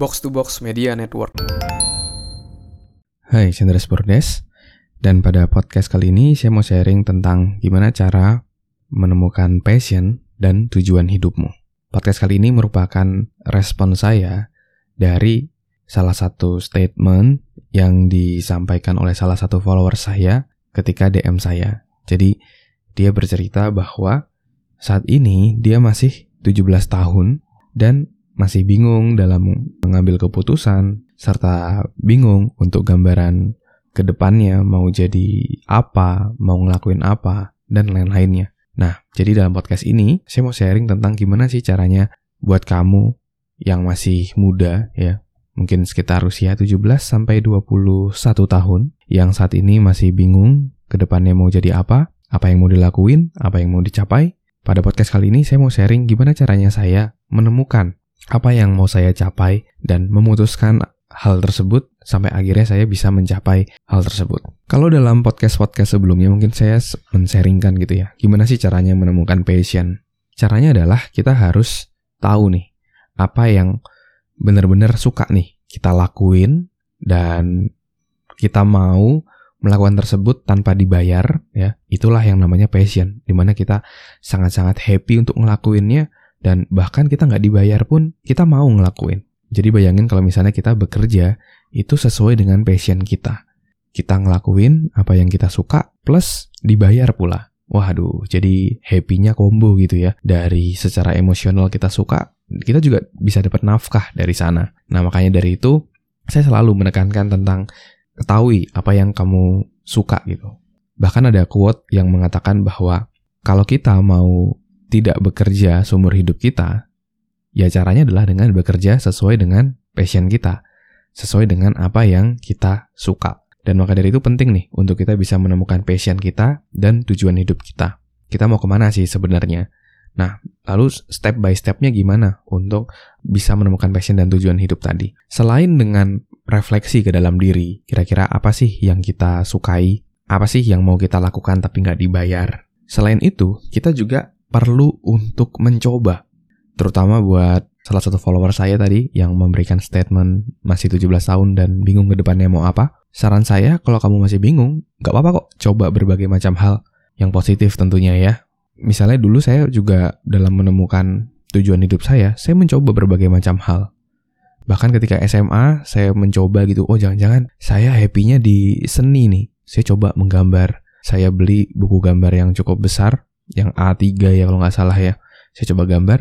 Box to Box Media Network. Hai, Chandra Spordes. Dan pada podcast kali ini saya mau sharing tentang gimana cara menemukan passion dan tujuan hidupmu. Podcast kali ini merupakan respon saya dari salah satu statement yang disampaikan oleh salah satu follower saya ketika DM saya. Jadi dia bercerita bahwa saat ini dia masih 17 tahun dan masih bingung dalam mengambil keputusan serta bingung untuk gambaran ke depannya mau jadi apa, mau ngelakuin apa, dan lain-lainnya. Nah, jadi dalam podcast ini, saya mau sharing tentang gimana sih caranya buat kamu yang masih muda ya, mungkin sekitar usia 17 sampai 21 tahun, yang saat ini masih bingung ke depannya mau jadi apa, apa yang mau dilakuin, apa yang mau dicapai. Pada podcast kali ini saya mau sharing gimana caranya saya menemukan apa yang mau saya capai dan memutuskan hal tersebut sampai akhirnya saya bisa mencapai hal tersebut. Kalau dalam podcast-podcast sebelumnya mungkin saya men-sharingkan gitu ya, gimana sih caranya menemukan passion? Caranya adalah kita harus tahu nih apa yang benar-benar suka nih kita lakuin dan kita mau melakukan tersebut tanpa dibayar ya itulah yang namanya passion di mana kita sangat-sangat happy untuk ngelakuinnya dan bahkan kita nggak dibayar pun kita mau ngelakuin jadi bayangin kalau misalnya kita bekerja itu sesuai dengan passion kita. Kita ngelakuin apa yang kita suka plus dibayar pula. Waduh, jadi happy-nya combo gitu ya. Dari secara emosional kita suka, kita juga bisa dapat nafkah dari sana. Nah, makanya dari itu saya selalu menekankan tentang ketahui apa yang kamu suka gitu. Bahkan ada quote yang mengatakan bahwa kalau kita mau tidak bekerja seumur hidup kita, Ya caranya adalah dengan bekerja sesuai dengan passion kita, sesuai dengan apa yang kita suka. Dan maka dari itu penting nih untuk kita bisa menemukan passion kita dan tujuan hidup kita. Kita mau ke mana sih sebenarnya? Nah, lalu step by stepnya gimana untuk bisa menemukan passion dan tujuan hidup tadi? Selain dengan refleksi ke dalam diri, kira-kira apa sih yang kita sukai? Apa sih yang mau kita lakukan tapi nggak dibayar? Selain itu, kita juga perlu untuk mencoba terutama buat salah satu follower saya tadi yang memberikan statement masih 17 tahun dan bingung ke depannya mau apa. Saran saya kalau kamu masih bingung, nggak apa-apa kok coba berbagai macam hal yang positif tentunya ya. Misalnya dulu saya juga dalam menemukan tujuan hidup saya, saya mencoba berbagai macam hal. Bahkan ketika SMA, saya mencoba gitu, oh jangan-jangan saya happy-nya di seni nih. Saya coba menggambar. Saya beli buku gambar yang cukup besar, yang A3 ya kalau nggak salah ya. Saya coba gambar,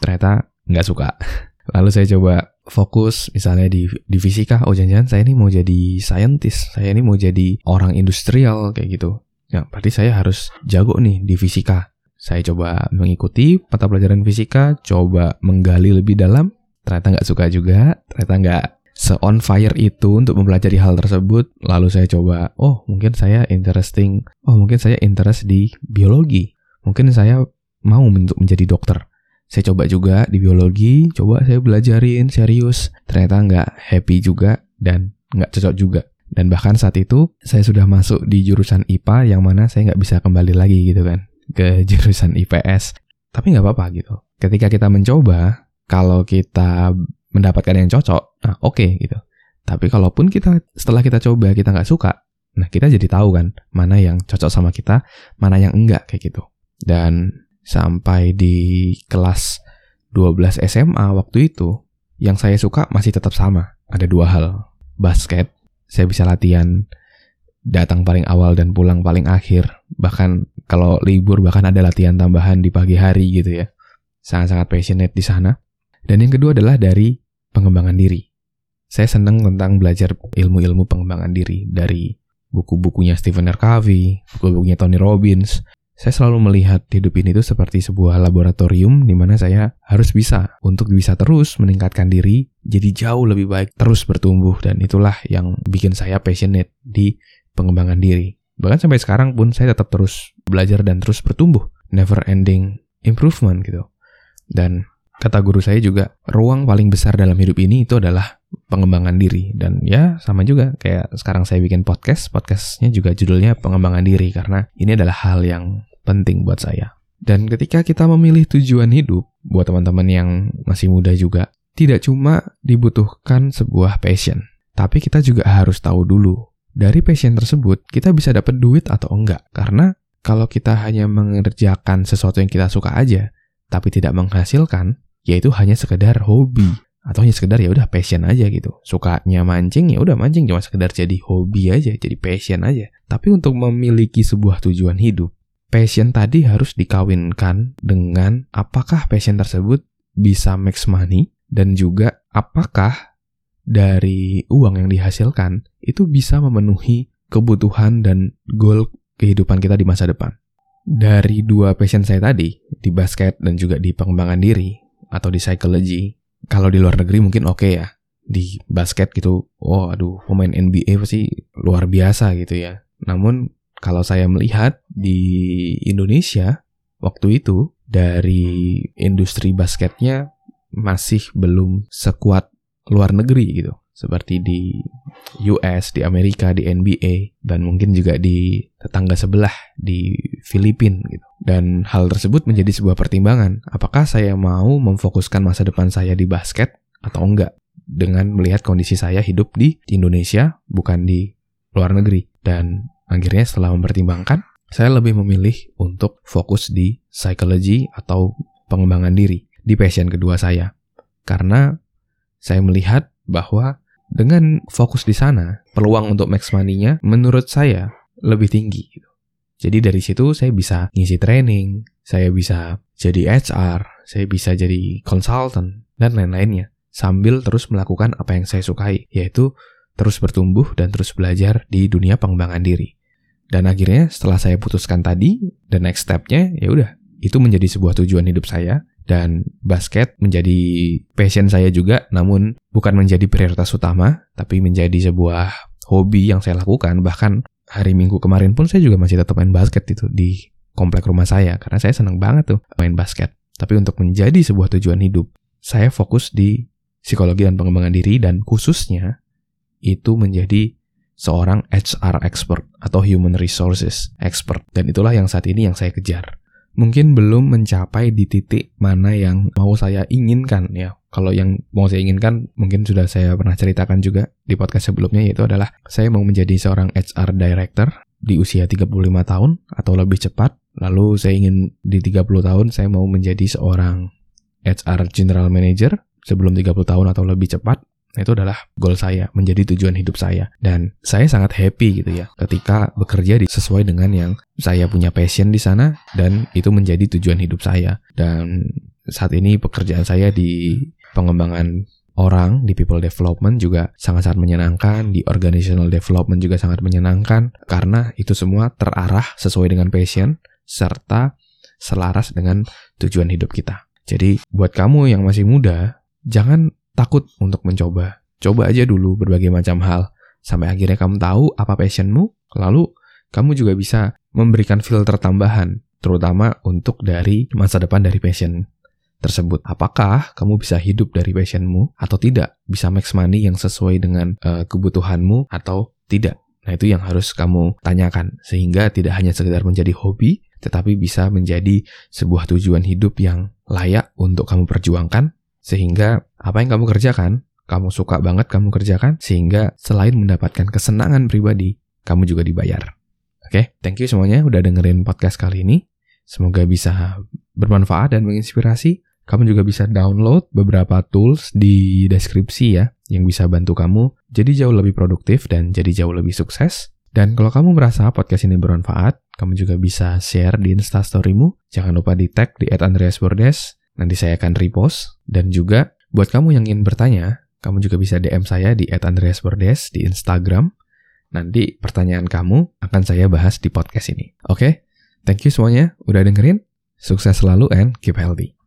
ternyata nggak suka. Lalu saya coba fokus misalnya di, di fisika, oh jangan-jangan saya ini mau jadi scientist, saya ini mau jadi orang industrial kayak gitu. Ya, berarti saya harus jago nih di fisika. Saya coba mengikuti mata pelajaran fisika, coba menggali lebih dalam, ternyata nggak suka juga, ternyata nggak se-on fire itu untuk mempelajari hal tersebut. Lalu saya coba, oh mungkin saya interesting, oh mungkin saya interest di biologi, mungkin saya mau untuk menjadi dokter. Saya coba juga di biologi, coba saya belajarin serius. Ternyata nggak happy juga dan nggak cocok juga. Dan bahkan saat itu saya sudah masuk di jurusan IPA yang mana saya nggak bisa kembali lagi gitu kan ke jurusan IPS. Tapi nggak apa-apa gitu. Ketika kita mencoba, kalau kita mendapatkan yang cocok, nah oke okay, gitu. Tapi kalaupun kita setelah kita coba kita nggak suka, nah kita jadi tahu kan mana yang cocok sama kita, mana yang enggak kayak gitu. Dan sampai di kelas 12 SMA waktu itu, yang saya suka masih tetap sama. Ada dua hal. Basket, saya bisa latihan datang paling awal dan pulang paling akhir. Bahkan kalau libur bahkan ada latihan tambahan di pagi hari gitu ya. Sangat-sangat passionate di sana. Dan yang kedua adalah dari pengembangan diri. Saya senang tentang belajar ilmu-ilmu pengembangan diri dari buku-bukunya Stephen R. Covey, buku-bukunya Tony Robbins, saya selalu melihat hidup ini itu seperti sebuah laboratorium di mana saya harus bisa untuk bisa terus meningkatkan diri jadi jauh lebih baik, terus bertumbuh dan itulah yang bikin saya passionate di pengembangan diri. Bahkan sampai sekarang pun saya tetap terus belajar dan terus bertumbuh, never ending improvement gitu. Dan kata guru saya juga, ruang paling besar dalam hidup ini itu adalah pengembangan diri. Dan ya sama juga kayak sekarang saya bikin podcast podcastnya juga judulnya pengembangan diri karena ini adalah hal yang penting buat saya. Dan ketika kita memilih tujuan hidup buat teman-teman yang masih muda juga tidak cuma dibutuhkan sebuah passion, tapi kita juga harus tahu dulu dari passion tersebut kita bisa dapat duit atau enggak. Karena kalau kita hanya mengerjakan sesuatu yang kita suka aja, tapi tidak menghasilkan, yaitu hanya sekedar hobi atau hanya sekedar ya udah passion aja gitu. Sukanya mancing ya udah mancing cuma sekedar jadi hobi aja, jadi passion aja. Tapi untuk memiliki sebuah tujuan hidup, passion tadi harus dikawinkan dengan apakah passion tersebut bisa make money dan juga apakah dari uang yang dihasilkan itu bisa memenuhi kebutuhan dan goal kehidupan kita di masa depan. Dari dua passion saya tadi, di basket dan juga di pengembangan diri atau di psychology, kalau di luar negeri mungkin oke okay ya. Di basket gitu, oh aduh pemain NBA pasti luar biasa gitu ya. Namun kalau saya melihat di Indonesia waktu itu dari industri basketnya masih belum sekuat luar negeri gitu seperti di US, di Amerika, di NBA, dan mungkin juga di tetangga sebelah di Filipina gitu. Dan hal tersebut menjadi sebuah pertimbangan, apakah saya mau memfokuskan masa depan saya di basket atau enggak dengan melihat kondisi saya hidup di Indonesia bukan di luar negeri. Dan akhirnya setelah mempertimbangkan, saya lebih memilih untuk fokus di psychology atau pengembangan diri di passion kedua saya. Karena saya melihat bahwa dengan fokus di sana, peluang untuk max money-nya menurut saya lebih tinggi. Gitu. Jadi dari situ saya bisa ngisi training, saya bisa jadi HR, saya bisa jadi consultant, dan lain-lainnya. Sambil terus melakukan apa yang saya sukai, yaitu terus bertumbuh dan terus belajar di dunia pengembangan diri. Dan akhirnya setelah saya putuskan tadi, the next step-nya ya udah, itu menjadi sebuah tujuan hidup saya dan basket menjadi passion saya juga. Namun bukan menjadi prioritas utama tapi menjadi sebuah hobi yang saya lakukan. Bahkan hari Minggu kemarin pun saya juga masih tetap main basket itu di komplek rumah saya karena saya senang banget tuh main basket. Tapi untuk menjadi sebuah tujuan hidup saya fokus di psikologi dan pengembangan diri dan khususnya itu menjadi seorang HR expert atau human resources expert. Dan itulah yang saat ini yang saya kejar mungkin belum mencapai di titik mana yang mau saya inginkan ya. Kalau yang mau saya inginkan mungkin sudah saya pernah ceritakan juga di podcast sebelumnya yaitu adalah saya mau menjadi seorang HR director di usia 35 tahun atau lebih cepat. Lalu saya ingin di 30 tahun saya mau menjadi seorang HR general manager sebelum 30 tahun atau lebih cepat itu adalah goal saya, menjadi tujuan hidup saya. Dan saya sangat happy gitu ya, ketika bekerja di, sesuai dengan yang saya punya passion di sana, dan itu menjadi tujuan hidup saya. Dan saat ini pekerjaan saya di pengembangan orang di people development juga sangat-sangat menyenangkan, di organizational development juga sangat menyenangkan, karena itu semua terarah sesuai dengan passion, serta selaras dengan tujuan hidup kita. Jadi buat kamu yang masih muda, jangan takut untuk mencoba. Coba aja dulu berbagai macam hal, sampai akhirnya kamu tahu apa passionmu, lalu kamu juga bisa memberikan filter tambahan, terutama untuk dari masa depan dari passion tersebut. Apakah kamu bisa hidup dari passionmu atau tidak? Bisa max money yang sesuai dengan uh, kebutuhanmu atau tidak? Nah itu yang harus kamu tanyakan, sehingga tidak hanya sekedar menjadi hobi, tetapi bisa menjadi sebuah tujuan hidup yang layak untuk kamu perjuangkan sehingga apa yang kamu kerjakan, kamu suka banget kamu kerjakan, sehingga selain mendapatkan kesenangan pribadi, kamu juga dibayar. Oke, okay? thank you semuanya udah dengerin podcast kali ini. Semoga bisa bermanfaat dan menginspirasi. Kamu juga bisa download beberapa tools di deskripsi ya, yang bisa bantu kamu jadi jauh lebih produktif dan jadi jauh lebih sukses. Dan kalau kamu merasa podcast ini bermanfaat, kamu juga bisa share di instastorymu. Jangan lupa di tag di @andreasbordes Nanti saya akan repost. Dan juga buat kamu yang ingin bertanya, kamu juga bisa DM saya di @andreasbordes di Instagram. Nanti pertanyaan kamu akan saya bahas di podcast ini. Oke? Okay? Thank you semuanya udah dengerin. Sukses selalu and keep healthy.